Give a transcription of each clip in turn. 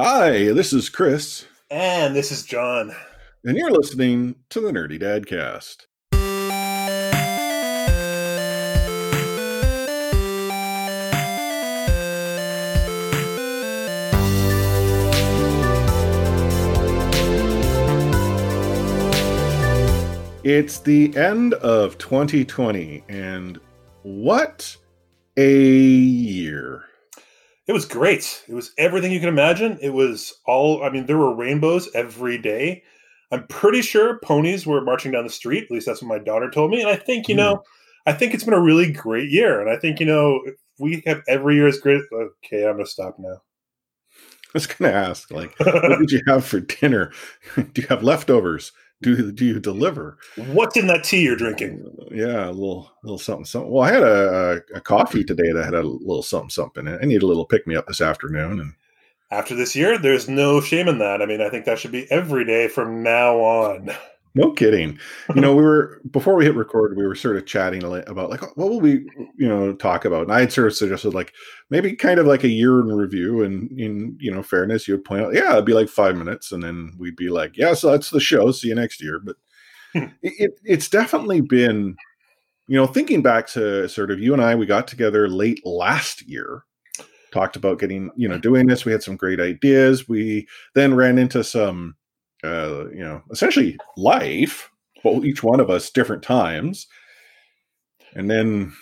Hi, this is Chris, And this is John. and you're listening to the Nerdy Dadcast. It's the end of 2020, and what a year! It was great. It was everything you can imagine. It was all, I mean, there were rainbows every day. I'm pretty sure ponies were marching down the street. At least that's what my daughter told me. And I think, you Hmm. know, I think it's been a really great year. And I think, you know, we have every year as great. Okay, I'm going to stop now. I was going to ask, like, what did you have for dinner? Do you have leftovers? Do do you deliver? What's in that tea you're drinking? Uh, yeah, a little little something something. Well, I had a, a, a coffee today that had a little something something. I need a little pick me up this afternoon, and After this year, there's no shame in that. I mean, I think that should be every day from now on. No kidding. You know, we were before we hit record, we were sort of chatting about like what will we you know talk about, and I had sort of suggested like maybe kind of like a year in review, and in you know fairness, you would point out, yeah, it'd be like five minutes, and then we'd be like, yeah, so that's the show. See you next year, but. Hmm. it, it, it's definitely been you know thinking back to sort of you and i we got together late last year talked about getting you know doing this we had some great ideas we then ran into some uh you know essentially life well each one of us different times and then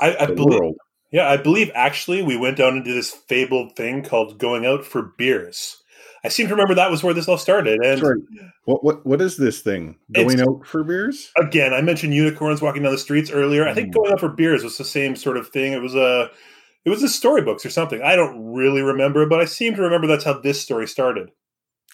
I, I the believe, world Yeah, I believe actually we went down into this fabled thing called going out for beers. I seem to remember that was where this all started. And right. what what what is this thing going out for beers again, I mentioned unicorns walking down the streets earlier. I think Mm. going out for beers was the same sort of thing. It was a it was a storybooks or something. I don't really remember, but I seem to remember that's how this story started.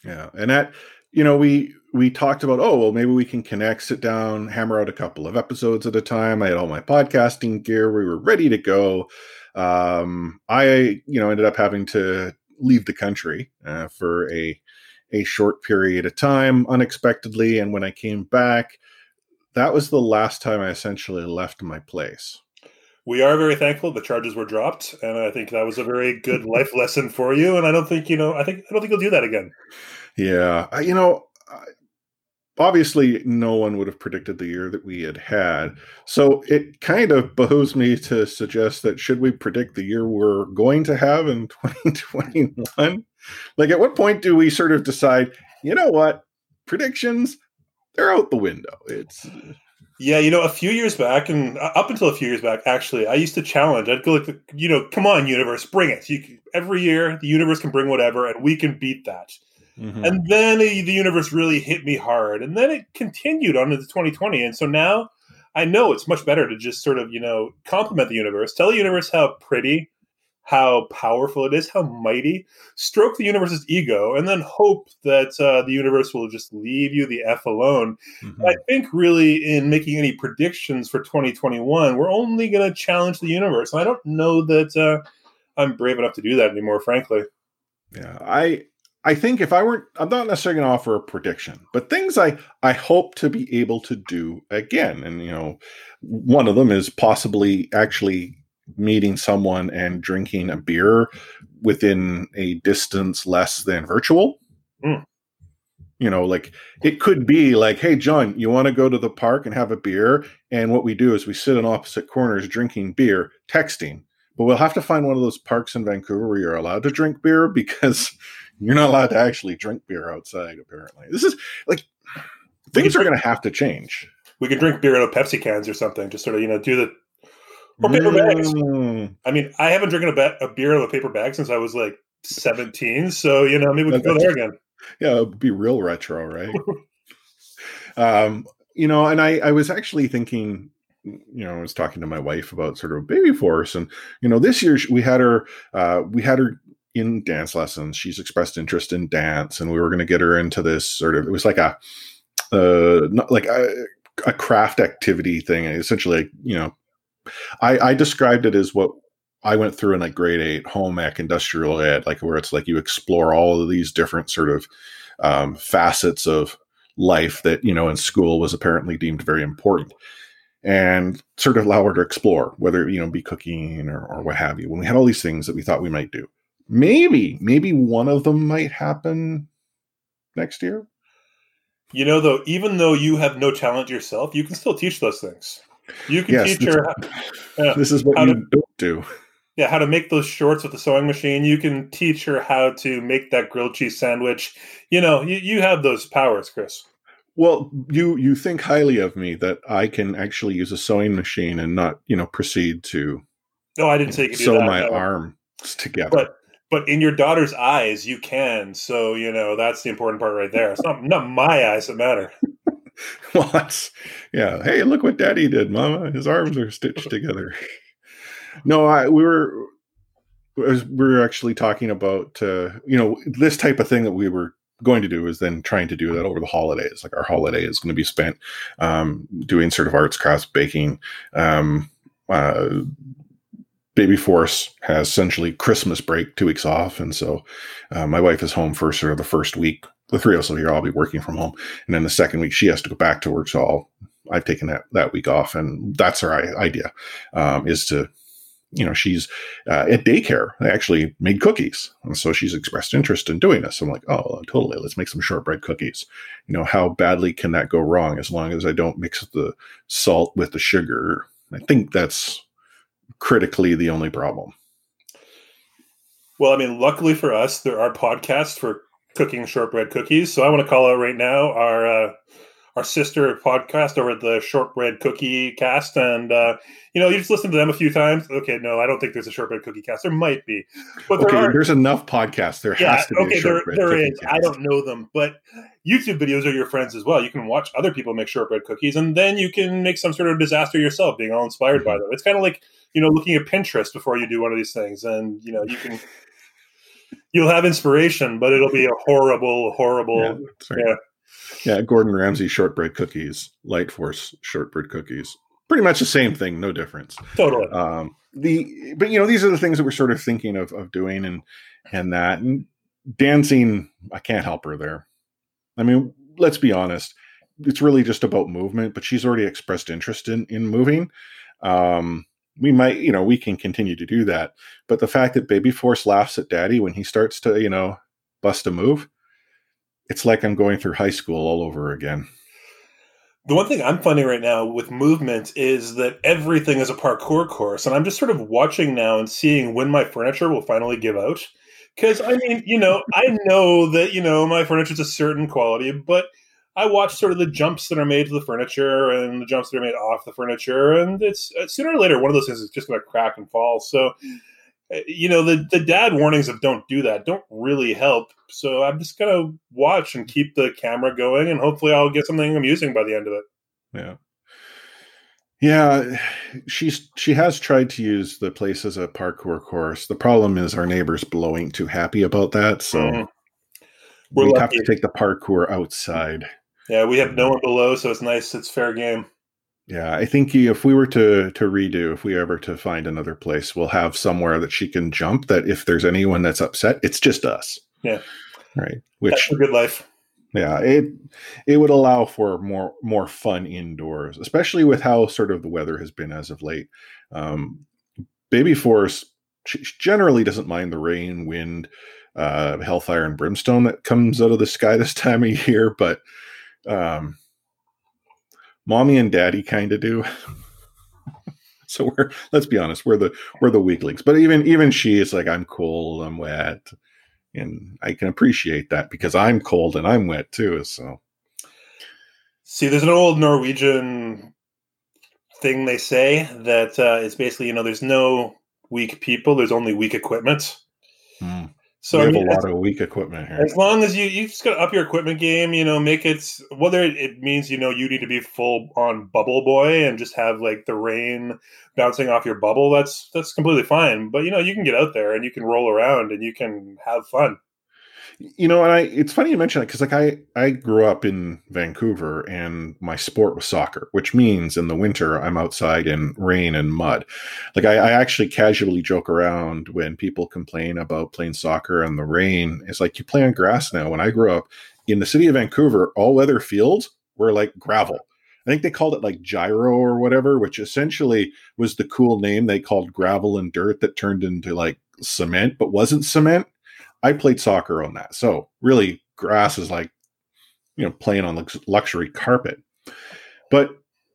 Yeah, and that you know we we talked about oh well maybe we can connect, sit down, hammer out a couple of episodes at a time. I had all my podcasting gear, we were ready to go. Um, I you know ended up having to leave the country uh, for a a short period of time unexpectedly, and when I came back, that was the last time I essentially left my place. We are very thankful the charges were dropped, and I think that was a very good life lesson for you. And I don't think you know. I think I don't think you'll do that again. Yeah, I, you know, I, obviously, no one would have predicted the year that we had had. So it kind of behooves me to suggest that should we predict the year we're going to have in 2021? Like, at what point do we sort of decide, you know what, predictions, they're out the window? It's Yeah, you know, a few years back, and uh, up until a few years back, actually, I used to challenge. I'd go like, you know, come on, universe, bring it. You, can- every year, the universe can bring whatever, and we can beat that. Mhm. And then the universe really hit me hard, and then it continued on into 2020. And so now I know it's much better to just sort of, you know, compliment the universe, tell the universe how pretty, how powerful it is, how mighty, stroke the universe's ego, and then hope that uh, the universe will just leave you the f alone. Mhm. I think really in making any predictions for 2021, we're only going to challenge the universe. And I don't know that uh, I'm brave enough to do that anymore, frankly. Yeah, I I think if I weren't, I'm not necessarily going to offer a prediction, but things I I hope to be able to do again, and you know, one of them is possibly actually meeting someone and drinking a beer within a distance less than virtual. Hmm. You know, like it could be like, hey, John, you want to go to the park and have a beer? And what we do is we sit in opposite corners drinking beer, texting. But we'll have to find one of those parks in Vancouver where you're allowed to drink beer because you're not allowed to actually drink beer outside, apparently. This is like things are going to have to change. We could drink beer out of Pepsi cans or something, just sort of, you know, do the. Or paper bags. Mm, I mean, I haven't drinking a, ba- a beer out of a paper bag since I was like 17. So, you know, maybe we can go there again. yeah, it'd be real retro, right? um, you know, and I, I was actually thinking, you know, I was talking to my wife about sort of baby force, and you know, this year we had her, uh, we had her in dance lessons. She's expressed interest in dance, and we were going to get her into this sort of. It was like a, uh, not like a, a craft activity thing. Essentially, you know, I, I described it as what I went through in like grade eight home ec industrial ed, like where it's like you explore all of these different sort of um, facets of life that you know in school was apparently deemed very important, and sort of allow her to explore whether you know be cooking or, or what have you. When we had all these things that we thought we might do, maybe, maybe one of them might happen next year. You know, though, even though you have no talent yourself, you can still teach those things. You can Yes, teach her. Yeah, uh, This is what How you to- don't do. yeah, how to make those shorts with the sewing machine. You can teach her how to make that grilled cheese sandwich. You know, you, you have those powers, Chris. Well, you you think highly of me that I can actually use a sewing machine and not, you know, proceed to No, I didn't say you sew that. my no. arms together. But but in your daughter's eyes, you can. So you know that's the important part right there. It's not not my eyes that matter. well, that's yeah. Hey, look what Daddy did, Mama. His arms are stitched together. No, I we were we were actually talking about uh, you know this type of thing that we were going to do is then trying to do that over the holidays. Like our holiday is going to be spent um, doing sort of arts, crafts, baking. Um, uh, Baby Force has essentially Christmas break, two weeks off, and so uh, my wife is home for sort of the first week. The three of us will here. I'll be working from home, and then the second week she has to go back to work. So I'll, I've taken that that week off, and that's i- idea um, is to, you know, she's uh, at daycare. They actually made cookies, and so she's expressed interest in doing this. I'm like, oh, totally. Let's make some shortbread cookies. You know, how badly can that go wrong? As long as I don't mix the salt with the sugar, I think that's critically the only problem. Well, I mean, luckily for us, there are podcasts for cooking shortbread cookies. So I want to call out right now our uh, our sister podcast over at the Shortbread Cookie Cast, and uh, you know, you just listen to them a few times. Okay, no, I don't think there's a Shortbread cookie cast. There might be, but there Okay, are. there's enough podcasts. There Yeah, has to be okay, a there, shortbread there is. I don't know them, but YouTube videos are your friends as well. You can watch other people make shortbread cookies, and then you can make some sort of disaster yourself, being all inspired Mm-hmm. by them. It's kind of like you know looking at Pinterest before you do one of these things, and you know you can you'll have inspiration, but it'll be a horrible, horrible. Yeah. Yeah. Yeah, Gordon Ramsay shortbread cookies, Light Force shortbread cookies. Pretty much the same thing, no difference. Totally. Um, the but you know these are the things that we're sort of thinking of of doing and and that and dancing. I can't help her there. I mean, let's be honest. It's really just about movement, but she's already expressed interest in in moving. Um, we might, you know, we can continue to do that. But the fact that Baby Force laughs at Daddy when he starts to, you know, bust a move, it's like I'm going through high school all over again. The one thing I'm finding right now with movement is that everything is a parkour course, and I'm just sort of watching now and seeing when my furniture will finally give out. Because I mean, you know, I know that you know my furniture is a certain quality, but I watch sort of the jumps that are made to the furniture and the jumps that are made off the furniture, and it's uh, sooner or later one of those things is just going to crack and fall. So, uh, you know, the the dad warnings of don't do that don't really help. So I'm just going to watch and keep the camera going, and hopefully I'll get something amusing by the end of it. Yeah. Yeah, she's she has tried to use the place as a parkour course. The problem is our neighbors below ain't too happy about that, so Mhm. We're we have to take the parkour outside. Yeah, we have no one below, so it's nice. It's fair game. Yeah, I think if we were to to redo, if we ever to find another place, we'll have somewhere that she can jump. That if there's anyone that's upset, it's just us. Yeah. Right. That's Which a good life. yeah, it it would allow for more more fun indoors, especially with how sort of the weather has been as of late. Um, Baby Force she generally doesn't mind the rain, wind, uh, hellfire, and brimstone that comes out of the sky this time of year, but um, mommy and daddy kind of do. so we're let's be honest, we're the we're the weaklings. But even even she is like, I'm cold, I'm wet, and I can appreciate that because I'm cold and I'm wet too. So See, there's an old Norwegian thing they say that uh, it's basically, you know, there's no weak people, there's only weak equipment. So we I have mean, a lot of weak equipment here. as long as you you just got to up your equipment game, you know, make it whether it means you know you need to be full on bubble boy and just have like the rain bouncing off your bubble. That's that's completely fine. But you know, you can get out there and you can roll around and you can have fun. You know, and I it's funny you mention that because like I I grew up in Vancouver and my sport was soccer, which means in the winter I'm outside in rain and mud. Like I, I actually casually joke around when people complain about playing soccer and the rain. It's like you play on grass now. When I grew up in the city of Vancouver, all weather fields were like gravel. I think they called it like gyro or whatever, which essentially was the cool name they called gravel and dirt that turned into like cement but wasn't cement, I played soccer on that. So really, grass is like you know playing on luxury carpet. But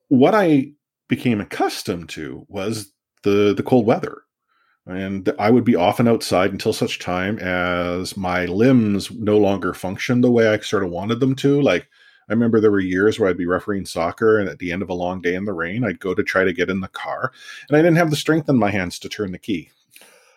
what I became accustomed to was the the cold weather and I would be often outside until such time as my limbs no longer functioned the way I sort of wanted them to. Like I remember there were years where I'd be refereeing soccer, and at the end of a long day in the rain, I'd go to try to get in the car, and I didn't have the strength in my hands to turn the key.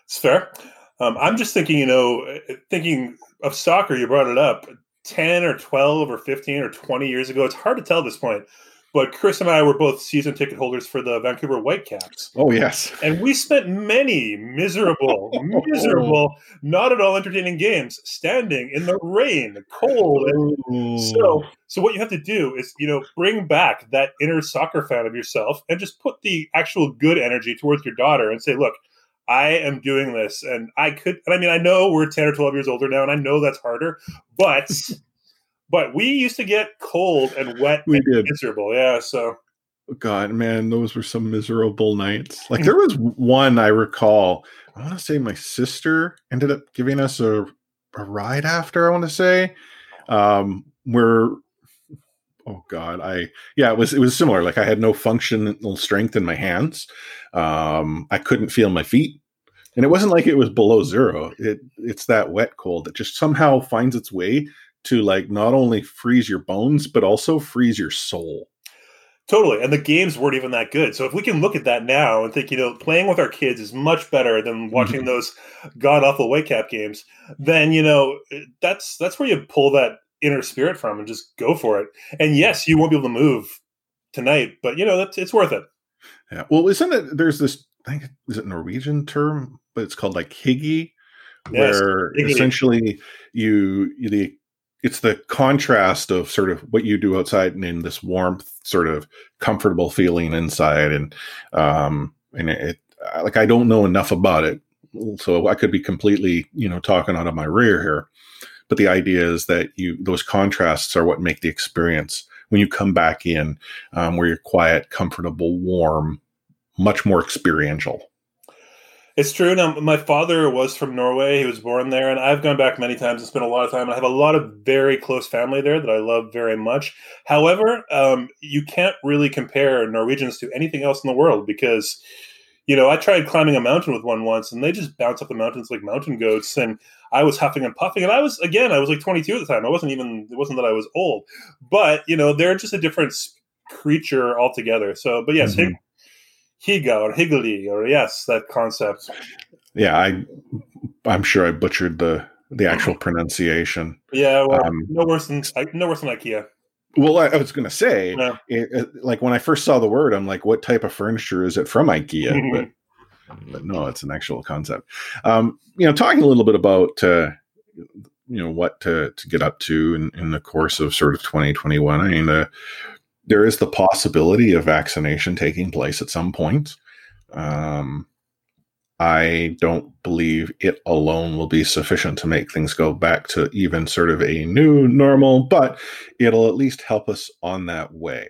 It's fair. Um, I'm just thinking, you know, thinking of soccer. You brought it up. 10 or 12 or 15 or 20 years ago. It's hard to tell at this point. But Chris and I were both season ticket holders for the Vancouver Whitecaps. Oh yes, and we spent many miserable, miserable, not at all entertaining games standing in the rain, cold. And so, so what you have to do is, you know, bring back that inner soccer fan of yourself and just put the actual good energy towards your daughter and say, look. I am doing this, and I could. And I mean, I know we're ten or twelve years older now, and I know that's harder. But But we used to get cold and wet we and did. miserable. Yeah. So God, man, those were some miserable nights. Like there was one I recall. I want to say my sister ended up giving us a, a ride after. I want to say, um, where oh god, I yeah, it was it was similar. Like I had no functional strength in my hands. Um, I couldn't feel my feet, and it wasn't like it was below zero. It it's that wet cold that just somehow finds its way to like not only freeze your bones but also freeze your soul. Totally. And the games weren't even that good. So if we can look at that now and think, you know, playing with our kids is much better than watching mm-hmm. those god awful Whitecap games, then, you know, that's that's where you pull that inner spirit from and just go for it. And yes, you won't be able to move tonight, but you know, that's it's worth it. Yeah. Well, isn't it there's this I think is it Norwegian term, but it's called like hygge, where yes, essentially you, you the it's the contrast of sort of what you do outside and in this warmth, sort of comfortable feeling inside, and um, and it like I don't know enough about it, so I could be completely you know talking out of my rear here. But the idea is that you those contrasts are what make the experience when you come back in, um, where you're quiet, comfortable, warm, much more experiential. It's true. Now, my father was from Norway. He was born there, and I've gone back many times and spent a lot of time. I have a lot of very close family there that I love very much. However, um, you can't really compare Norwegians to anything else in the world because, you know, I tried climbing a mountain with one once, and they just bounce up the mountains like mountain goats, and I was huffing and puffing, and I was again, I was like 22 at the time. I wasn't even. It wasn't that I was old, but you know, they're just a different creature altogether. So, but yes, mm-hmm. Higa or Higgly or yes, that concept. Yeah, I I'm sure I butchered the the actual pronunciation. Yeah, well, um, no worse than no worse than IKEA. Well, I, I was going to say, it, it, like when I first saw the word, I'm like, what type of furniture is it from IKEA? but, but, no, it's an actual concept. Um, you know, talking a little bit about uh, you know what to to get up to in, in the course of sort of 2021. I mean, uh, there is the possibility of vaccination taking place at some point. Um, I don't believe it alone will be sufficient to make things go back to even sort of a new normal, but it'll at least help us on that way.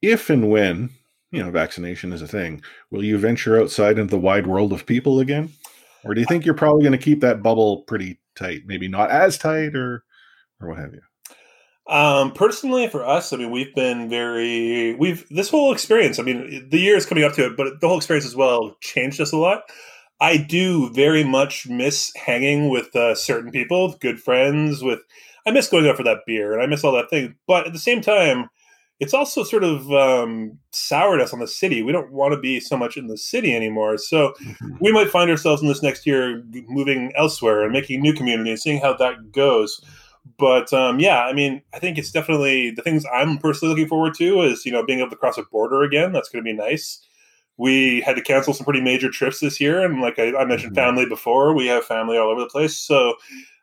If and when, you know, vaccination is a thing, will you venture outside into the wide world of people again? Or do you think you're probably going to keep that bubble pretty tight? Maybe not as tight or or what have you? Um, personally, for us, I mean, we've been very we've this whole experience. I mean, the year is coming up to it, but the whole experience as well changed us a lot. I do very much miss hanging with uh, certain people, good friends. With I miss going out for that beer, and I miss all that thing. But at the same time, it's also sort of um, soured us on the city. We don't want to be so much in the city anymore. So mm-hmm. we might find ourselves in this next year moving elsewhere and making new communities, seeing how that goes but um, yeah, I mean, I think it's definitely the things I'm personally looking forward to is you know being able to cross a border again. That's going to be nice. We had to cancel some pretty major trips this year, and like I, I mentioned, mm-hmm. family before. We have family all over the place, so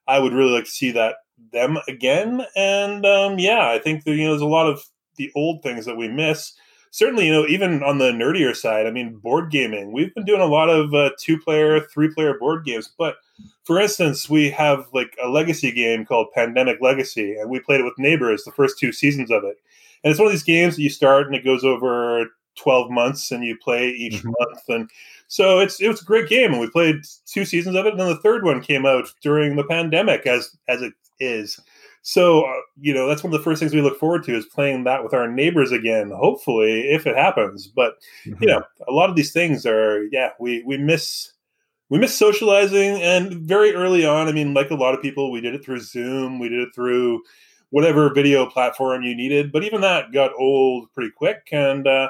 I would really like to see that them again. And um, yeah, I think that, you know there's a lot of the old things that we miss. Certainly, you know, even on the nerdier side, I mean, board gaming. We've been doing a lot of uh, two player, three player board games, but for instance, we have like a legacy game called Pandemic Legacy, and we played it with neighbors the first two seasons of it. And it's one of these games that you start and it goes over 12 months and you play each mm-hmm. month and so it's it was a great game and we played two seasons of it and then the third one came out during the pandemic as as it is so uh, you know that's one of the first things we look forward to is playing that with our neighbors again hopefully if it happens but mm-hmm. you know a lot of these things are yeah we we miss we miss socializing and very early on i mean like a lot of people we did it through zoom we did it through whatever video platform you needed but even that got old pretty quick and uh,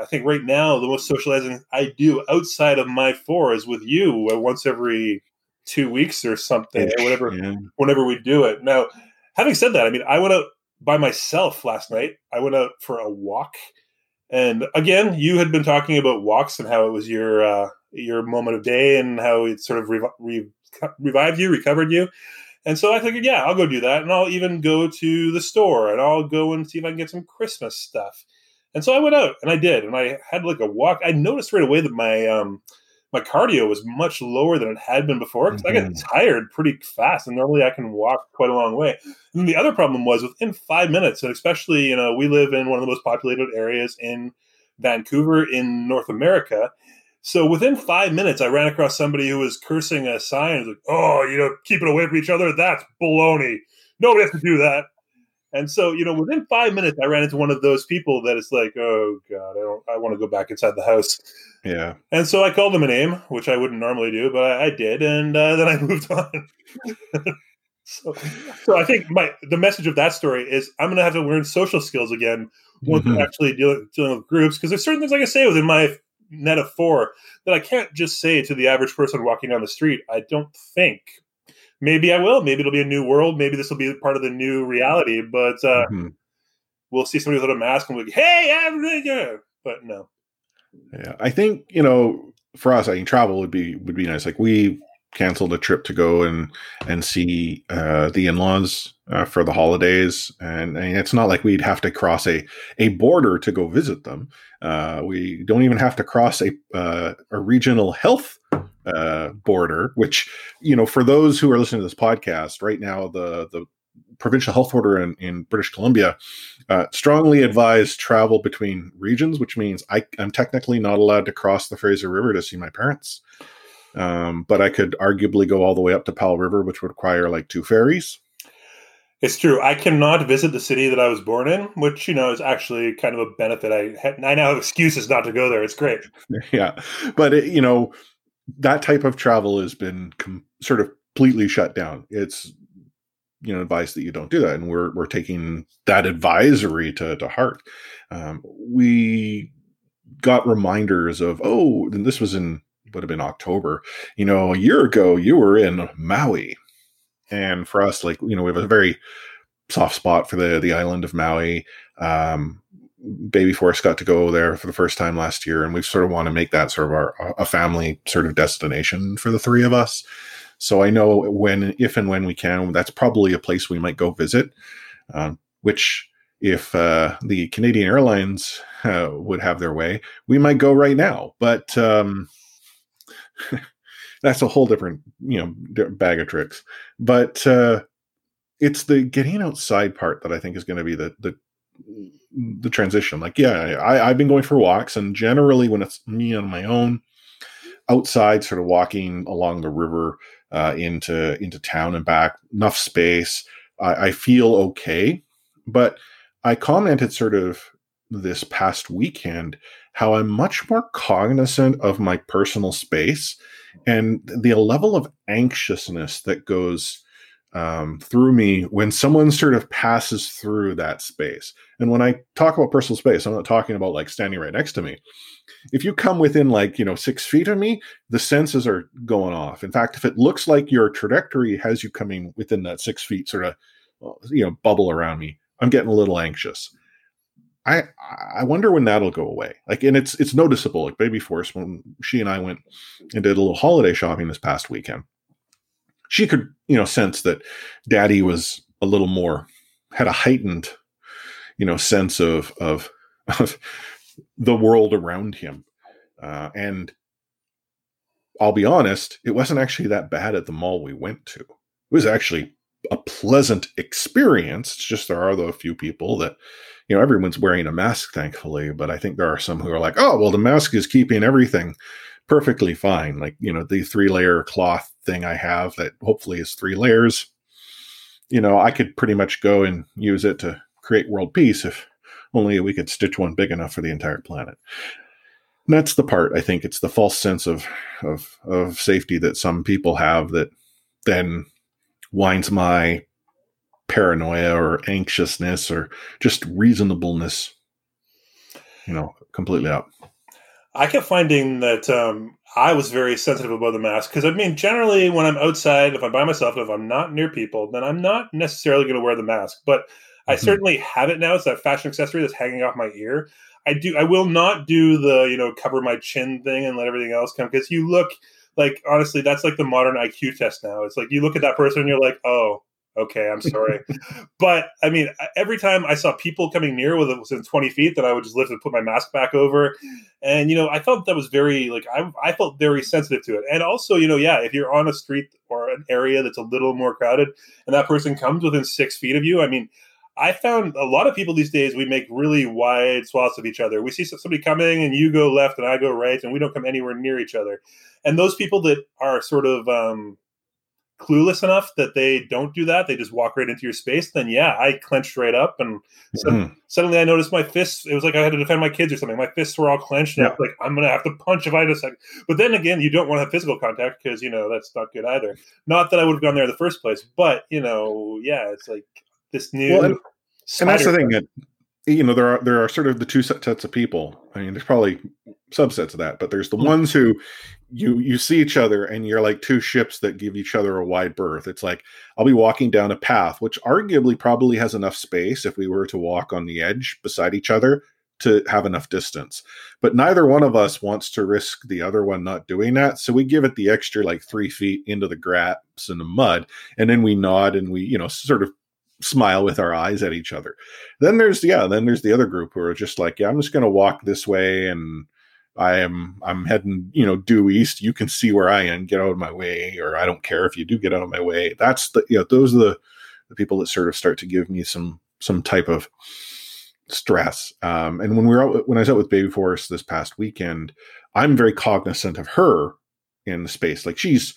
I think right now the most socializing I do outside of my four is with you uh, once every two weeks or something, or whatever. Yeah. Whenever we do it. Now, having said that, I mean, I went out by myself last night. I went out for a walk, and again, you had been talking about walks and how it was your uh, your moment of day and how it sort of rev- re- revived you, recovered you. And so I figured, yeah, I'll go do that, and I'll even go to the store and I'll go and see if I can get some Christmas stuff and so I went out and I did, and I had like a walk. I noticed right away that my um, my cardio was much lower than it had been before because mm-hmm. I get tired pretty fast, and normally I can walk quite a long way. And the other problem was within five minutes, and especially you know we live in one of the most populated areas in Vancouver in North America. So within five minutes, I ran across somebody who was cursing a sign, like, "Oh, you know, keep it away from each other. That's baloney. Nobody has to do that." And so, you know, within five minutes, I ran into one of those people that is like, "Oh God, I don't, I want to go back inside the house." Yeah. And so I called them a name, which I wouldn't normally do, but I, I did, and uh, then I moved on. so, so I think my the message of that story is I'm going to have to learn social skills again once mm-hmm. I'm actually dealing, dealing with groups because there's certain things I can say within my net of four that I can't just say to the average person walking down the street. I don't think maybe I will. Maybe it'll be a new world. Maybe this will be part of the new reality. But uh, mm-hmm. we'll see somebody without a mask and we'll be, hey, everything. But no. Yeah, I think you know, for us, I mean, travel would be would be nice. Like we canceled a trip to go and and see uh, the in-laws uh, for the holidays, and, and, it's not like we'd have to cross a a border to go visit them. Uh, we don't even have to cross a uh, a regional health uh, border, which you know, for those who are listening to this podcast right now, the the provincial health order in, in British Columbia uh, strongly advise travel between regions, which means I, am technically not allowed to cross the Fraser River to see my parents. Um, but I could arguably go all the way up to Powell River, which would require like two ferries. It's true. I cannot visit the city that I was born in, which you know is actually kind of a benefit. I I now have excuses not to go there. It's great. Yeah, but it, you know, that type of travel has been com- sort of completely shut down. It's you know advice that you don't do that, and we're we're taking that advisory to to heart. Um, we got reminders of oh, and this was in would have been October. You know, a year ago you were in Maui, and for us, like you know, we have a very soft spot for the the island of Maui. Um, baby force got to go there for the first time last year and we sort of want to make that sort of our a family sort of destination for the three of us so i know when if and when we can that's probably a place we might go visit um, which if uh, the canadian airlines uh, would have their way we might go right now but um, that's a whole different you know bag of tricks but uh, it's the getting outside part that i think is going to be the the the transition. Like, yeah, I, I've been going for walks, and generally when it's me on my own, outside, sort of walking along the river uh, into into town and back, enough space. I, I feel okay, but I commented sort of this past weekend how I'm much more cognizant of my personal space and the level of anxiousness that goes um, through me when someone sort of passes through that space. And when I talk about personal space, I'm not talking about like standing right next to me. If you come within like, you know, six feet of me, the senses are going off. In fact, if it looks like your trajectory has you coming within that six feet sort of, you know, bubble around me, I'm getting a little anxious. I I wonder when that'll go away. Like, and it's it's noticeable. Like Baby Force, when she and I went and did a little holiday shopping this past weekend, she could, you know, sense that daddy was a little more, had a heightened, you know, sense of, of, of the world around him. Uh, and I'll be honest, it wasn't actually that bad at the mall we went to. It was actually a pleasant experience. It's just there are the few people that, you know, everyone's wearing a mask, thankfully, but I think there are some who are like, oh, well, the mask is keeping everything perfectly fine. Like, you know, the three layer cloth thing I have that hopefully is three layers. You know, I could pretty much go and use it to create world peace if only we could stitch one big enough for the entire planet. And that's the part I think it's the false sense of of of safety that some people have that then winds my paranoia or anxiousness or just reasonableness, you know, completely up. I kept finding that um, I was very sensitive about the mask because I mean, generally, when I'm outside, if I'm by myself, if I'm not near people, then I'm not necessarily going to wear the mask. But I mm-hmm. certainly have it now. It's that fashion accessory that's hanging off my ear. I do. I will not do the you know cover my chin thing and let everything else come because you look like honestly, that's like the modern IQ test now. It's like you look at that person and you're like, oh, okay, I'm sorry. but I mean, every time I saw people coming near with it within 20 feet, that I would just lift and put my mask back over. And, you know, I felt that was very, like, I, I felt very sensitive to it. And also, you know, yeah, if you're on a street or an area that's a little more crowded and that person comes within six feet of you, I mean, I found a lot of people these days, we make really wide swaths of each other. We see somebody coming and you go left and I go right and we don't come anywhere near each other. And those people that are sort of um, clueless enough that they don't do that, they just walk right into your space, then yeah, I clenched right up. And mm-hmm. suddenly I noticed my fists, it was like I had to defend my kids or something. My fists were all clenched. And yeah. like, I'm going to have to punch if I just like, but then again, you don't want to have physical contact because, you know, that's not good either. Not that I would have gone there in the first place, but, you know, yeah, it's like, this new. Well, and, and, that's the thing that you know there are there are sort of the two sets of people. I mean, there's probably subsets of that, but there's the mm-hmm. ones who you you see each other and you're like two ships that give each other a wide berth. It's like I'll be walking down a path which arguably probably has enough space if we were to walk on the edge beside each other to have enough distance. But neither one of us wants to risk the other one not doing that. So we give it the extra like three feet into the grass and the mud, and then we nod and we, you know, sort of smile with our eyes at each other. Then there's yeah, then there's the other group who are just like, yeah, I'm just going to walk this way and I am I'm heading, you know, due east. You can see where I am. Get out of my way or I don't care if you do get out of my way. That's the you know, those are the the people that sort of start to give me some some type of stress. Um, and when we were out, when I was out with Baby Force this past weekend, I'm very cognizant of her in the space. Like she's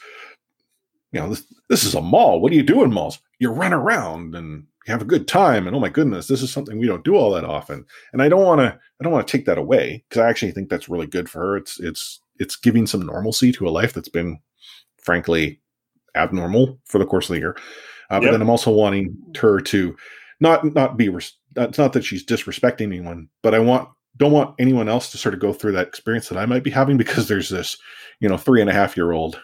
you know, this, this is a mall. What do you do in malls? You run around and you have a good time. And oh my goodness, this is something we don't do all that often. And I don't want to, I don't want to take that away because I actually think that's really good for her. It's, it's, it's giving some normalcy to a life that's been, frankly, abnormal for the course of the year. Uh, yep. But then I'm also wanting her to not, not be, res- it's not that she's disrespecting anyone, but I want, don't want anyone else to sort of go through that experience that I might be having because there's this, you know, three and a half year old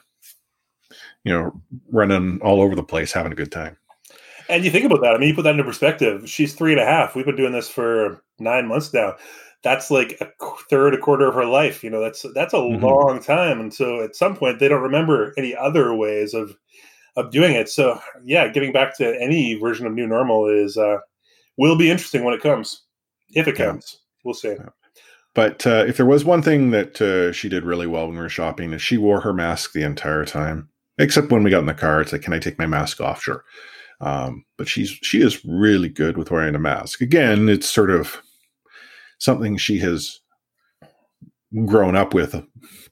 you know, running all over the place, having a good time. And you think about that. I mean, you put that into perspective. She's three and a half. We've been doing this for nine months now. That's like a third, a quarter of her life. You know, that's that's a mm-hmm. long time. And so, at some point, they don't remember any other ways of of doing it. So, yeah, getting back to any version of new normal is uh, will be interesting when it comes, if it comes. Yeah. We'll see. Yeah. But uh, if there was one thing that uh, she did really well when we were shopping, is she wore her mask the entire time except when we got in the car it's like can i take my mask off? Sure. Um, but she's she is really good with wearing a mask. Again it's sort of something she has grown up with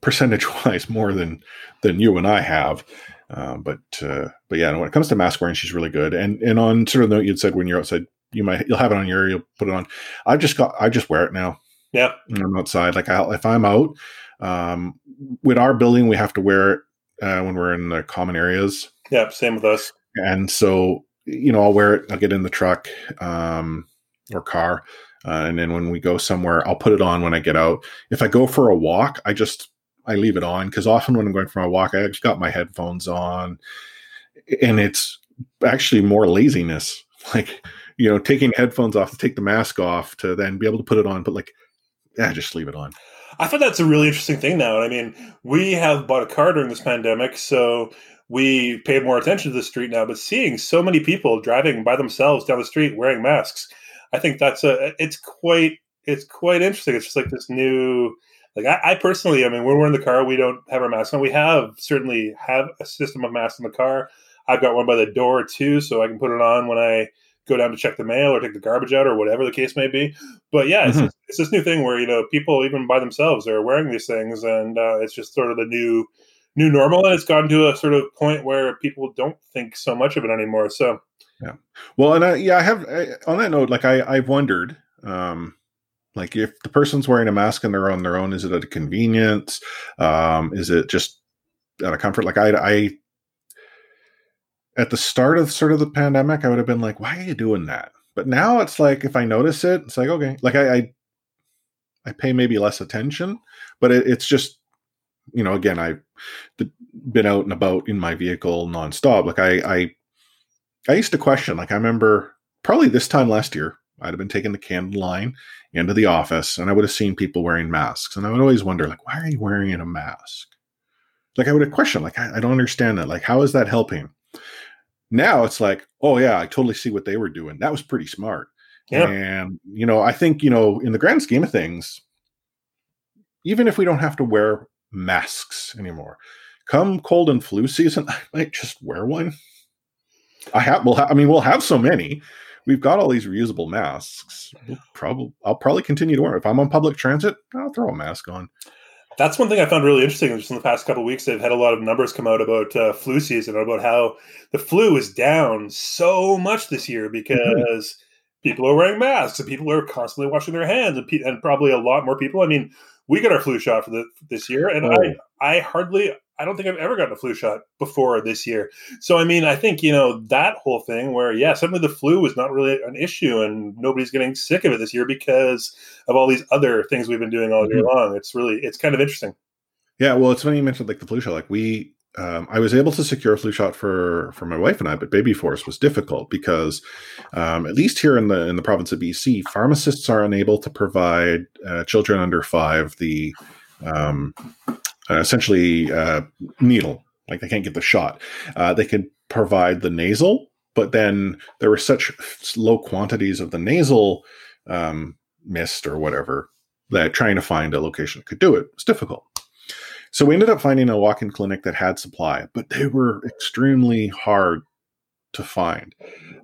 percentage wise more than than you and i have. Uh, but uh, but yeah when it comes to mask wearing she's really good. And and on sort of the note you'd said when you're outside you might you'll have it on your ear, you'll put it on. I've just got i just wear it now. Yeah. I'm outside like I, if i'm out um, with our building we have to wear it uh, when we're in the common areas. Yeah, same with us. And so, you know, I'll wear it. I'll get in the truck um, or car, uh, and then when we go somewhere, I'll put it on when I get out. If I go for a walk, I just I leave it on because often when I'm going for a walk, I just got my headphones on, and it's actually more laziness. Like you know, taking headphones off to take the mask off to then be able to put it on, but like, yeah, just leave it on. I thought that's a really interesting thing now. I mean, we have bought a car during this pandemic, so we paid more attention to the street now. But seeing so many people driving by themselves down the street wearing masks, I think that's a it's quite it's quite interesting. It's just like this new like I, I, personally, I mean, when we're in the car, we don't have our masks on. We have certainly have a system of masks in the car. I've got one by the door too, so I can put it on when I go down to check the mail or take the garbage out or whatever the case may be. But yeah, it's, Mhm. it's this new thing where you know people even by themselves are wearing these things, and uh, it's just sort of the new new normal, and it's gotten to a sort of point where people don't think so much of it anymore. So yeah, Well, and I, yeah, I have I, on that note, like I, I've wondered, um, like if the person's wearing a mask and they're on their own, is it at a convenience? Um, is it just out of comfort? Like I, I, at the start of sort of the pandemic, I would have been like, why are you doing that? But now it's like, if I notice it, it's like, okay, like I, I, I pay maybe less attention, but it, it's just, you know, again, I've been out and about in my vehicle nonstop. Like I, I, I used to question, like I remember probably this time last year, I'd have been taking the Canada Line into the office and I would have seen people wearing masks. And I would always wonder, like, why are you wearing a mask? Like I would have questioned, like, I, I don't understand that. Like, how is that helping? Now it's like, oh yeah, I totally see what they were doing. That was pretty smart. Yeah. And you know, I think, you know, in the grand scheme of things, even if we don't have to wear masks anymore, come cold and flu season, I might just wear one. I have. We'll. Ha- I mean, we'll have so many. We've got all these reusable masks. We'll probably. I'll probably continue to wear. If I'm on public transit, I'll throw a mask on. That's one thing I found really interesting. Just in the past couple of weeks, they've had a lot of numbers come out about uh, flu season, about how the flu is down so much this year because people are wearing masks and people are constantly washing their hands, and, pe- and probably a lot more people. I mean, we got our flu shot for the this year, and Oh. I I hardly. I don't think I've ever gotten a flu shot before this year. So, I mean, I think, you know, that whole thing where, yeah, suddenly the flu was not really an issue and nobody's getting sick of it this year because of all these other things we've been doing all year long. It's really, it's kind of interesting. Yeah. Well, it's funny you mentioned like the flu shot. Like we, um, I was able to secure a flu shot for for my wife and I, but baby force was difficult because, um, at least here in the in the province of BC, pharmacists are unable to provide uh, children under five the um, uh, essentially uh, needle. Like they can't get the shot. Uh, they can provide the nasal, but then there were such low quantities of the nasal um, mist or whatever that trying to find a location that could do it was difficult. So we ended up finding a walk-in clinic that had supply, but they were extremely hard to find.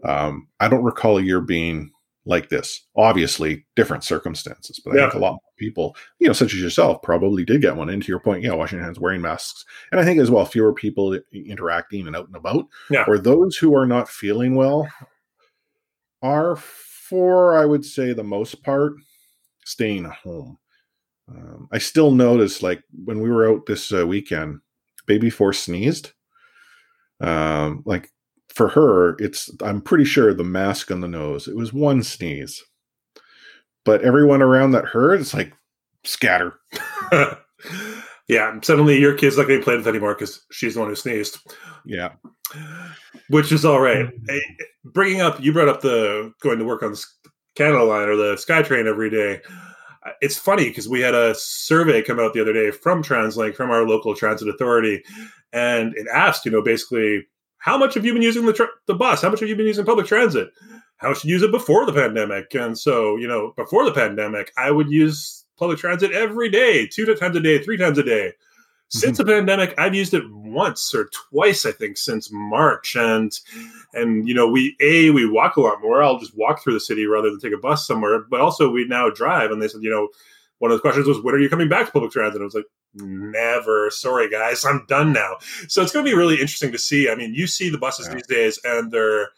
Um, I don't recall a year being like this. Obviously, different circumstances, but I think a lot more people, you know, such as yourself, probably did get one. And to your point, yeah, washing hands, wearing masks, and I think as well, fewer people interacting and out and about. Yeah. Or those who are not feeling well are, for I would say, the most part, staying home. Um, I still notice, like when we were out this uh, weekend, baby force sneezed. Um, like for her, it's I'm pretty sure the mask on the nose. It was one sneeze, but everyone around that heard, it's like scatter. yeah, suddenly your kid's not going to be playing with anymore because she's the one who sneezed. Yeah, which is all right. Mm. Hey, bringing up, you brought up the going to work on the Canada Line or the SkyTrain every day. It's funny because we had a survey come out the other day from TransLink, from our local transit authority, and it asked, you know, basically, how much have you been using the tr- the bus? How much have you been using public transit? How you use it before the pandemic? And so, you know, before the pandemic, I would use public transit every day, two times a day, three times a day. Since mm-hmm. the pandemic, I've used it once or twice, I think, since March. And and you know, we a we walk a lot more. I'll just walk through the city rather than take a bus somewhere. But also, we now drive. And they said, you know, one of the questions was, when are you coming back to public transit? I was like, never. Sorry, guys, I'm done now. So it's going to be really interesting to see. I mean, you see the buses yeah. these days, and they're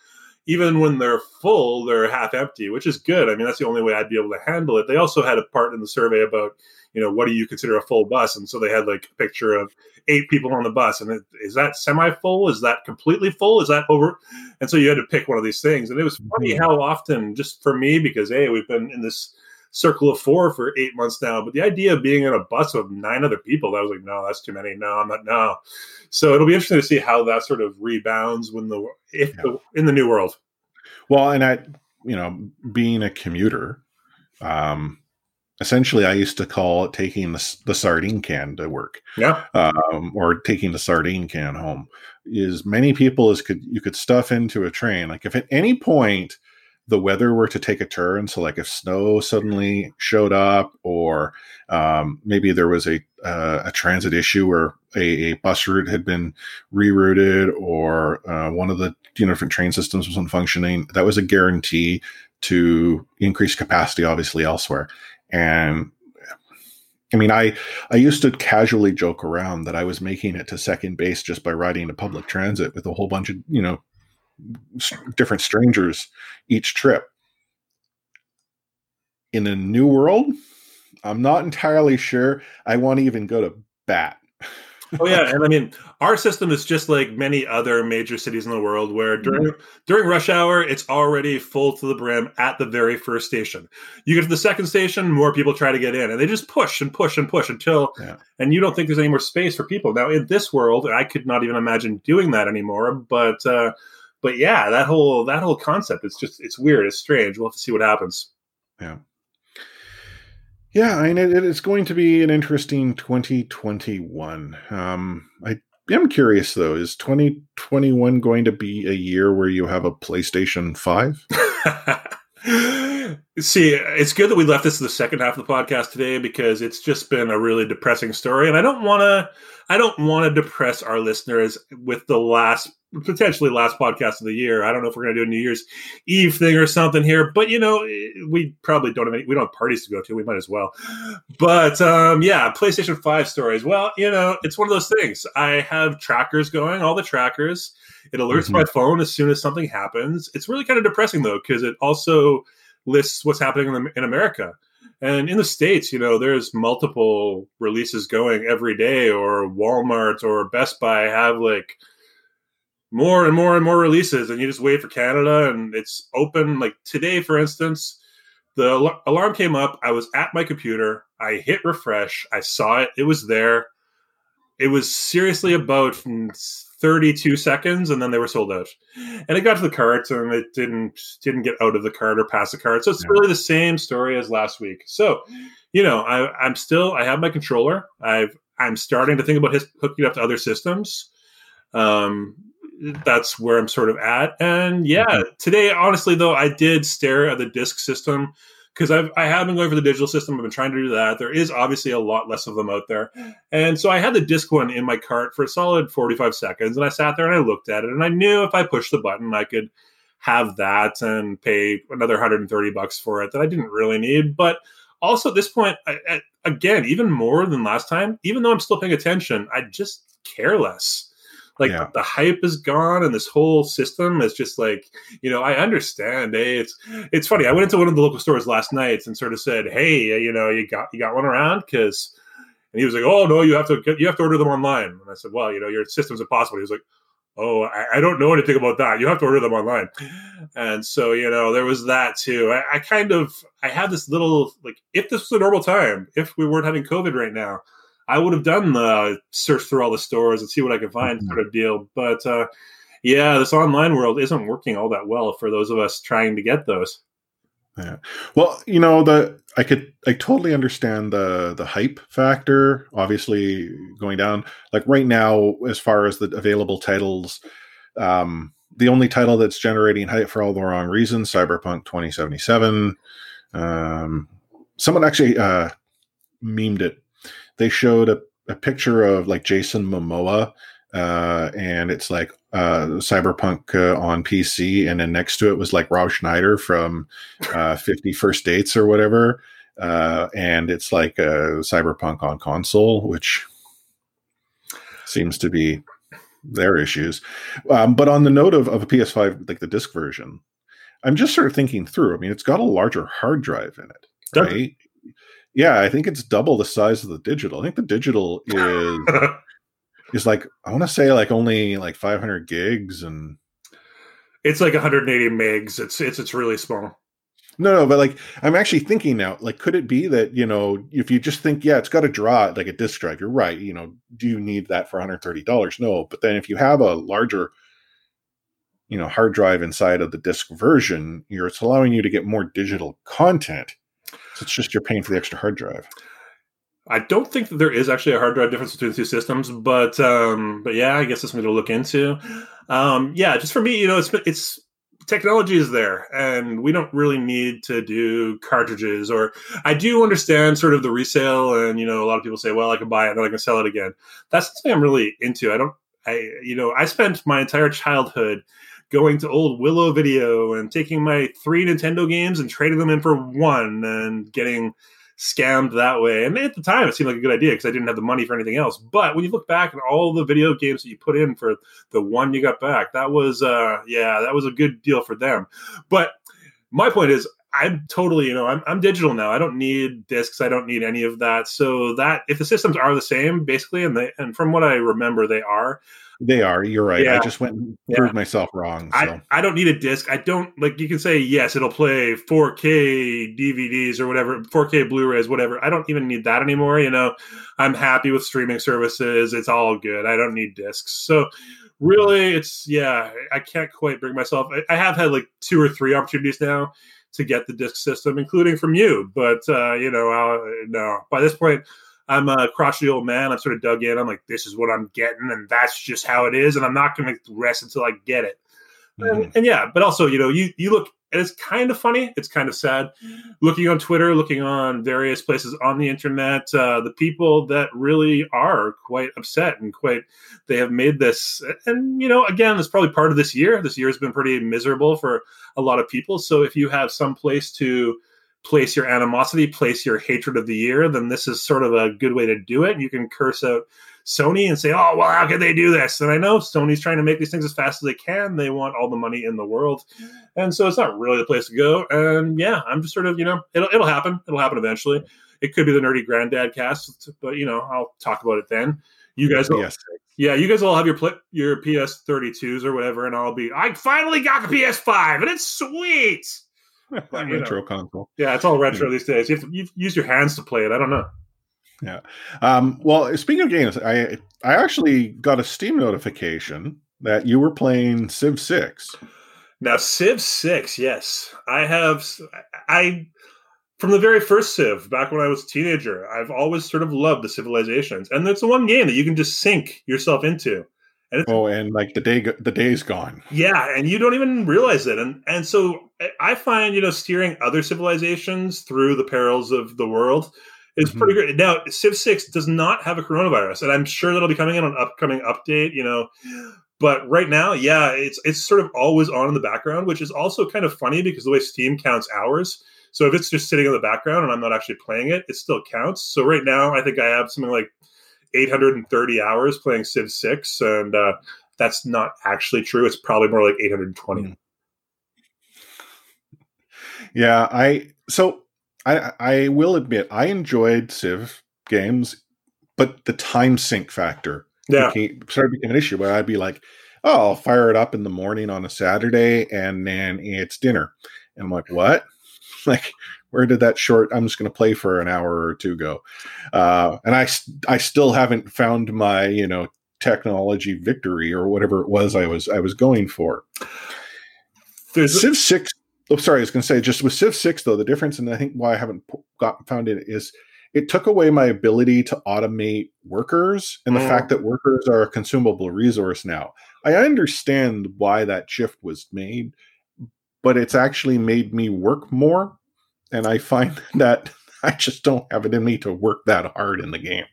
even when they're full, they're half empty, which is good. I mean, that's the only way I'd be able to handle it. They also had a part in the survey about, you know, what do you consider a full bus? And so they had like a picture of eight people on the bus. And it, is that semi full? Is that completely full? Is that over? And so you had to pick one of these things. And it was funny mm-hmm. how often, just for me, because, hey, we've been in this circle of four for eight months now. But the idea of being in a bus with nine other people, I was like, no, that's too many. No, I'm not. No. So it'll be interesting to see how that sort of rebounds when the if yeah. the, in the new world. Well, and I, you know, being a commuter, um, essentially, I used to call it taking the, the sardine can to work. Yeah. Um, or taking the sardine can home. Is many people as could you could stuff into a train. Like if at any point the weather were to take a turn, so like if snow suddenly showed up, or um, maybe there was a uh, a transit issue where a, a, bus route had been rerouted, or uh, one of the you know different train systems wasn't functioning, that was a guarantee to increase capacity, obviously elsewhere. And I mean, I I used to casually joke around that I was making it to second base just by riding a public transit with a whole bunch of you know different strangers each trip. In a new world, I'm not entirely sure I want to even go to bat oh yeah, and I mean, our system is just like many other major cities in the world, where mm-hmm. during mm-hmm. during rush hour, it's already full to the brim at the very first station. You get to the second station, more people try to get in, and they just push and push and push until, yeah. and you don't think there's any more space for people. Now in this world, I could not even imagine doing that anymore. But uh, but yeah, that whole that whole concept, it's just it's weird, it's strange. We'll have to see what happens. Yeah. Yeah, I mean, it, it's going to be an interesting 2021. Um, I am curious though, is 2021 going to be a year where you have a PlayStation 5? See, it's good that we left this to the second half of the podcast today because it's just been a really depressing story, and I don't want to. I don't want to depress our listeners with the last, potentially last podcast of the year. I don't know if we're going to do a New Year's Eve thing or something here, but you know, we probably don't have any. We don't have parties to go to. We might as well. But um, yeah, PlayStation Five stories. Well, you know, it's one of those things. I have trackers going, all the trackers. It alerts mm-hmm. my phone as soon as something happens. It's really kind of depressing though, because it also lists what's happening in, in America. And in the States, you know, there's multiple releases going every day, or Walmart or Best Buy have like more and more and more releases. And you just wait for Canada and it's open. Like today, for instance, the alarm came up. I was at my computer. I hit refresh. I saw it. It was there. It was seriously about 32 seconds and then they were sold out and it got to the cart and it didn't didn't get out of the cart or past the cart so it's yeah. really the same story as last week so you know I, i'm still i have my controller i've i'm starting to think about his, hooking up to other systems um that's where i'm sort of at and yeah mm-hmm. today honestly though i did stare at the disk system because I've I have been going for the digital system. I've been trying to do that. There is obviously a lot less of them out there, and so I had the disc one in my cart for a solid forty five seconds, and I sat there and I looked at it, and I knew if I pushed the button, I could have that and pay another hundred and thirty bucks for it that I didn't really need, but. Also, at this point, I, I, again, even more than last time, even though I'm still paying attention, I just care less like yeah. the hype is gone and this whole system is just like you know i understand hey it's it's funny i went into one of the local stores last night and sort of said hey eh, you know you got you got one around? Because and he was like oh no you have to you have to order them online. And i said well you know your system's impossible. He was like oh I, I, don't know anything about that. You have to order them online. And so you know there was that too. I, I kind of i had this little like if this was a normal time if we weren't having covid right now I would have done the search through all the stores and see what I can find mm-hmm. sort of deal. But uh, yeah, this online world isn't working all that well for those of us trying to get those. Yeah. Well, you know, the I could I totally understand the the hype factor obviously going down. Like right now as far as the available titles um the only title that's generating hype for all the wrong reasons, Cyberpunk 2077. Um someone actually uh memed it they showed a, a picture of like Jason Momoa, uh, and it's like uh, Cyberpunk uh, on PC, and then next to it was like Rob Schneider from uh, 50 First Dates or whatever, uh, and it's like a Cyberpunk on console, which seems to be their issues. Um, but on the note of, of a PS5, like the disc version, I'm just sort of thinking through. I mean, it's got a larger hard drive in it, right? Yeah, I think it's double the size of the digital. I think the digital is is like I want to say like only like 500 gigs and it's like 180 megs. It's it's it's really small. No, no, but like I'm actually thinking now, like, could it be that you know, if you just think, yeah, it's got to draw like a disk drive, you're right. You know, do you need that for 130 dollars? No, but then if you have a larger, you know, hard drive inside of the disk version, you're it's allowing you to get more digital content it's just you're paying for the extra hard drive. I don't think that there is actually a hard drive difference between the two systems, but um, but yeah, I guess it's something to look into. Um, yeah, just for me, you know, it's it's technology is there and we don't really need to do cartridges or i do understand sort of the resale and you know a lot of people say well i can buy it and then i can sell it again that's something i'm really into i don't i you know i spent my entire childhood going to old willow video and taking my three nintendo games and trading them in for one and getting scammed that way. And at the time, it seemed like a good idea because I didn't have the money for anything else. But when you look back at all the video games that you put in for the one you got back, that was, uh, yeah, that was a good deal for them. But my point is, I'm totally, you know, I'm, I'm digital now. I don't need discs. I don't need any of that. So that if the systems are the same, basically, and they, and from what I remember, they are. They are. You're right. Yeah. I just went and proved yeah. myself wrong. So. I, I don't need a disc. I don't like. You can say yes, it'll play 4K DVDs or whatever, 4K Blu-rays, whatever. I don't even need that anymore. You know, I'm happy with streaming services. It's all good. I don't need discs. So really, it's yeah. I can't quite bring myself. I, I have had like two or three opportunities now to get the disc system, including from you. But uh, you know, I'll, no. By this point, I'm a crotchety old man. I'm sort of dug in. I'm like, this is what I'm getting, and that's just how it is, and I'm not going to rest until I get it. Mm-hmm. And, and, yeah, but also, you know, you you look, and it's kind of funny. It's kind of sad. Looking on Twitter, looking on various places on the internet, uh, the people that really are quite upset and quite they have made this. And you know, again, it's probably part of this year. This year has been pretty miserable for a lot of people. So if you have some place to place your animosity, place your hatred of the year, then this is sort of a good way to do it. You can curse out Sony and say, "Oh, well, how can they do this?" And I know Sony's trying to make these things as fast as they can. They want all the money in the world, and so it's not really the place to go. And yeah, I'm just sort of, you know, it'll it'll happen. It'll happen eventually. It could be the nerdy granddad cast, but you know, I'll talk about it then. You guys, will, yes. yeah, you guys all have your your PS 32s or whatever, and I'll be, I finally got the PS5, and it's sweet. retro know. console. Yeah, it's all retro these days. You have to you use your hands to play it. I don't know. Yeah. Um, well, speaking of games, I I actually got a Steam notification that you were playing Civ Six. Now, Civ Six, yes, I have. I from the very first Civ, back when I was a teenager, I've always sort of loved the civilizations, and it's the one game that you can just sink yourself into. And oh, and like the day, the day's gone. Yeah, and you don't even realize it, and and so I find you know steering other civilizations through the perils of the world is mm-hmm. pretty great. Now, Civ Six does not have a coronavirus, and I'm sure that'll be coming in on an upcoming update. You know, but right now, yeah, it's it's sort of always on in the background, which is also kind of funny because the way Steam counts hours. So if it's just sitting in the background and I'm not actually playing it, it still counts. So right now, I think I have something like 830 hours playing Civ 6, and uh, that's not actually true. It's probably more like 820. Hmm. Yeah, I so I I will admit I enjoyed Civ games, but the time sink factor yeah. became, started becoming an issue where I'd be like, oh, I'll fire it up in the morning on a Saturday and then it's dinner. And I'm like, what? Like, where did that short i'm just going to play for an hour or two go uh, and i i still haven't found my you know technology victory or whatever it was i was i was going for There's civ 6 oh sorry i was going to say just with civ 6 though the difference and i think why i haven't got found it is it took away my ability to automate workers and the mm. fact that workers are a consumable resource now i understand why that shift was made but it's actually made me work more and I find that I just don't have it in me to work that hard in the game.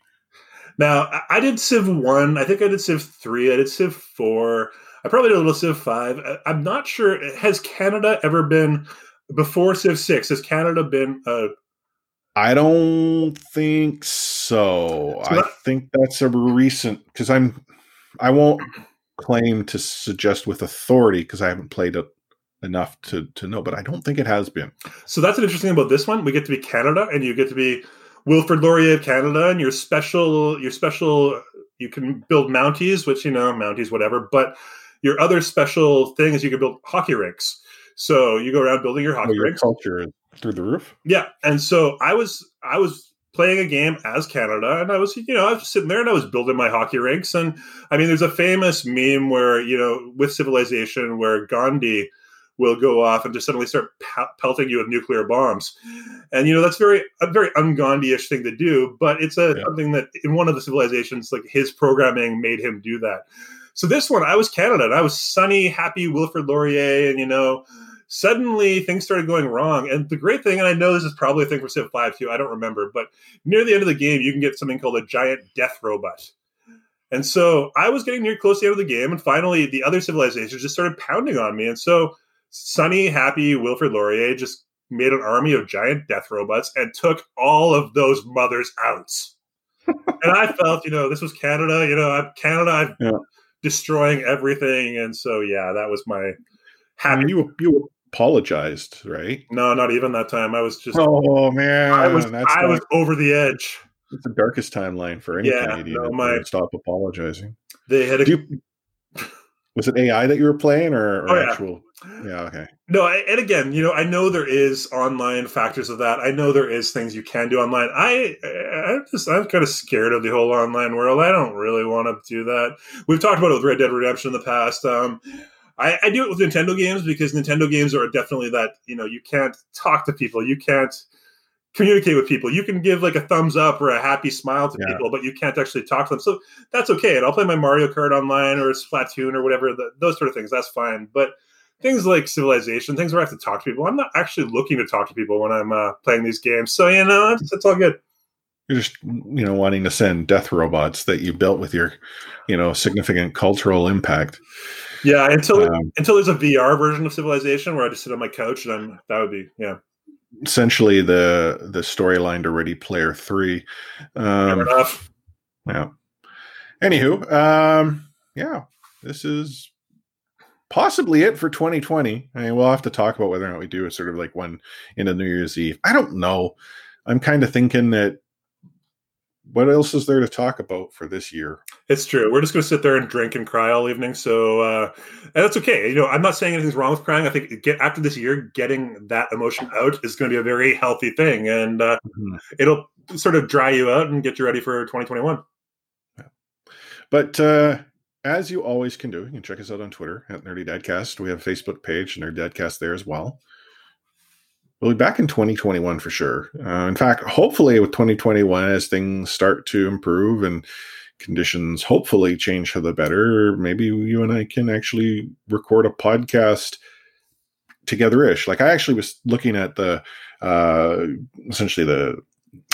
Now, I did Civ 1. I think I did Civ 3. I did Civ 4. I probably did a little Civ 5. I'm not sure. Has Canada ever been, before Civ 6, has Canada been a. I don't think so. so I think that's a recent, because I'm, I won't claim to suggest with authority because I haven't played it enough to to know, but I don't think it has been. So that's an interesting thing about this one. We get to be Canada, and you get to be Wilfrid Laurier of Canada, and your special your special you can build mounties, which you know mounties whatever, but your other special thing is you can build hockey rinks. So you go around building your hockey oh, your rinks. Culture through the roof. Yeah, and so I was I was playing a game as Canada, and I was, you know, I was sitting there and I was building my hockey rinks. And I mean, there's a famous meme where, you know, with Civilization, where Gandhi will go off and just suddenly start pelting you with nuclear bombs. And you know that's very a very un-Gandhi-ish thing to do, but it's a yeah. something that in one of the civilizations, like his programming made him do that. So this one, I was Canada, and I was sunny, happy Wilfrid Laurier, and you know, suddenly things started going wrong. And the great thing, and I know this is probably a thing for Civ 5 too, I don't remember, but near the end of the game, you can get something called a giant death robot. And so I was getting near close to the end of the game, and finally the other civilizations just started pounding on me. And so sunny, happy Wilfrid Laurier just made an army of giant death robots and took all of those mothers out. and I felt, you know, this was Canada. You know, I'm Canada. I've yeah. Destroying everything, and so yeah, that was my happy. You you apologized, right? No, not even that time. I was just. Oh man, I was That's I was over the edge. It's the darkest timeline for any yeah, Canadian. No, my, stop apologizing. They had a. You, was it AI that you were playing or, or oh, actual? Yeah, okay. No, and again, you know, I know there is online factors of that. I know there is things you can do online. I, I'm just, I'm kind of scared of the whole online world. I don't really want to do that. We've talked about it with Red Dead Redemption in the past. Um, I, I do it with Nintendo games because Nintendo games are definitely that. You know, you can't talk to people. You can't communicate with people. You can give like a thumbs up or a happy smile to yeah. people, but you can't actually talk to them. So that's okay. And I'll play my Mario Kart online or Splatoon or whatever, the, those sort of things. That's fine. But things like Civilization, things where I have to talk to people, I'm not actually looking to talk to people when I'm uh, playing these games. So, you know, it's, it's all good. You're just, you know, wanting to send death robots that you built with your, you know, significant cultural impact. Yeah, until um, until there's a VR version of Civilization where I just sit on my couch and I'm that would be yeah essentially the the storyline to Ready Player Three. Um, enough. Yeah. Anywho, um, yeah, this is possibly it for 2020. I mean, we'll have to talk about whether or not we do a sort of like one in a New Year's Eve. I don't know. I'm kind of thinking that what else is there to talk about for this year? It's true. We're just going to sit there and drink and cry all evening. So uh, that's okay. You know, I'm not saying anything's wrong with crying. I think get after this year, getting that emotion out is going to be a very healthy thing, and uh, mm-hmm. it'll sort of dry you out and get you ready for 2021. Yeah. But uh, as you always can do, you can check us out on Twitter at Nerdy Dadcast. We have a Facebook page, Nerdy Dadcast, there as well. We'll be back in 2021 for sure. Uh, in fact, hopefully with 2021, as things start to improve and conditions hopefully change for the better, maybe you and I can actually record a podcast together-ish. Like I actually was looking at the uh, essentially the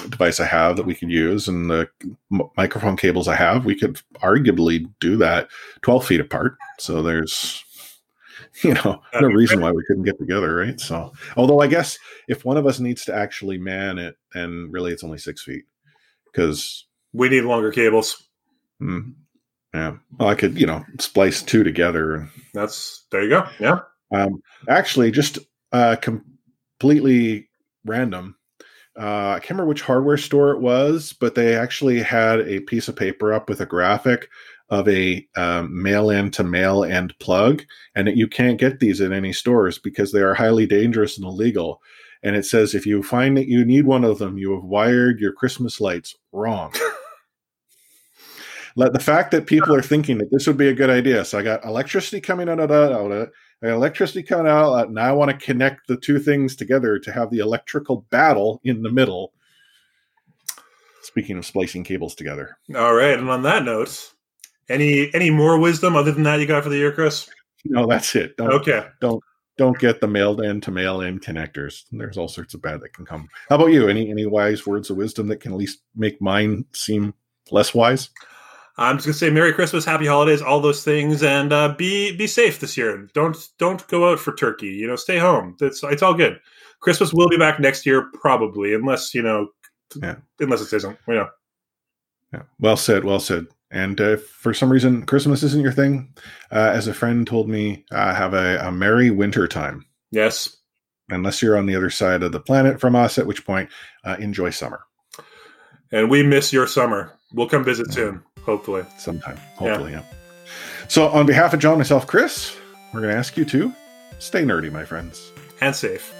device I have that we could use and the microphone cables I have. We could arguably do that 12 feet apart. So there's you know, no reason why we couldn't get together, right? So, although I guess if one of us needs to actually man it, then really it's only six feet because we need longer cables. Hmm. yeah, well, I could, you know, splice two together. That's there you go. Yeah. Um, actually, just uh, completely random. Uh, I can't remember which hardware store it was, but they actually had a piece of paper up with a graphic of a um, male end to male end plug, and that you can't get these in any stores because they are highly dangerous and illegal. And it says if you find that you need one of them, you have wired your Christmas lights wrong. Let the fact that people are thinking that this would be a good idea. So I got electricity coming out of that. I got electricity coming out. Uh, now I want to connect the two things together to have the electrical battle in the middle. Speaking of splicing cables together. All right, and on that note, any any more wisdom other than that you got for the year, Chris? No, that's it. Don't, okay. Don't don't get the mailed in to mail in connectors. There's all sorts of bad that can come. How about you? Any any wise words of wisdom that can at least make mine seem less wise? I'm just gonna say Merry Christmas, Happy Holidays, all those things, and uh, be be safe this year. Don't don't go out for turkey. You know, stay home. It's it's all good. Christmas will be back next year, probably, unless you know, yeah. unless it isn't. You know. Yeah. Well said. Well said. And uh, for some reason, Christmas isn't your thing, uh, as a friend told me, uh, have a, a merry winter time. Yes. Unless you're on the other side of the planet from us, at which point, uh, enjoy summer. And we miss your summer. We'll come visit soon, hopefully. Sometime, hopefully, yeah. yeah. So, on behalf of John, myself, Chris, we're going to ask you to stay nerdy, my friends. And safe.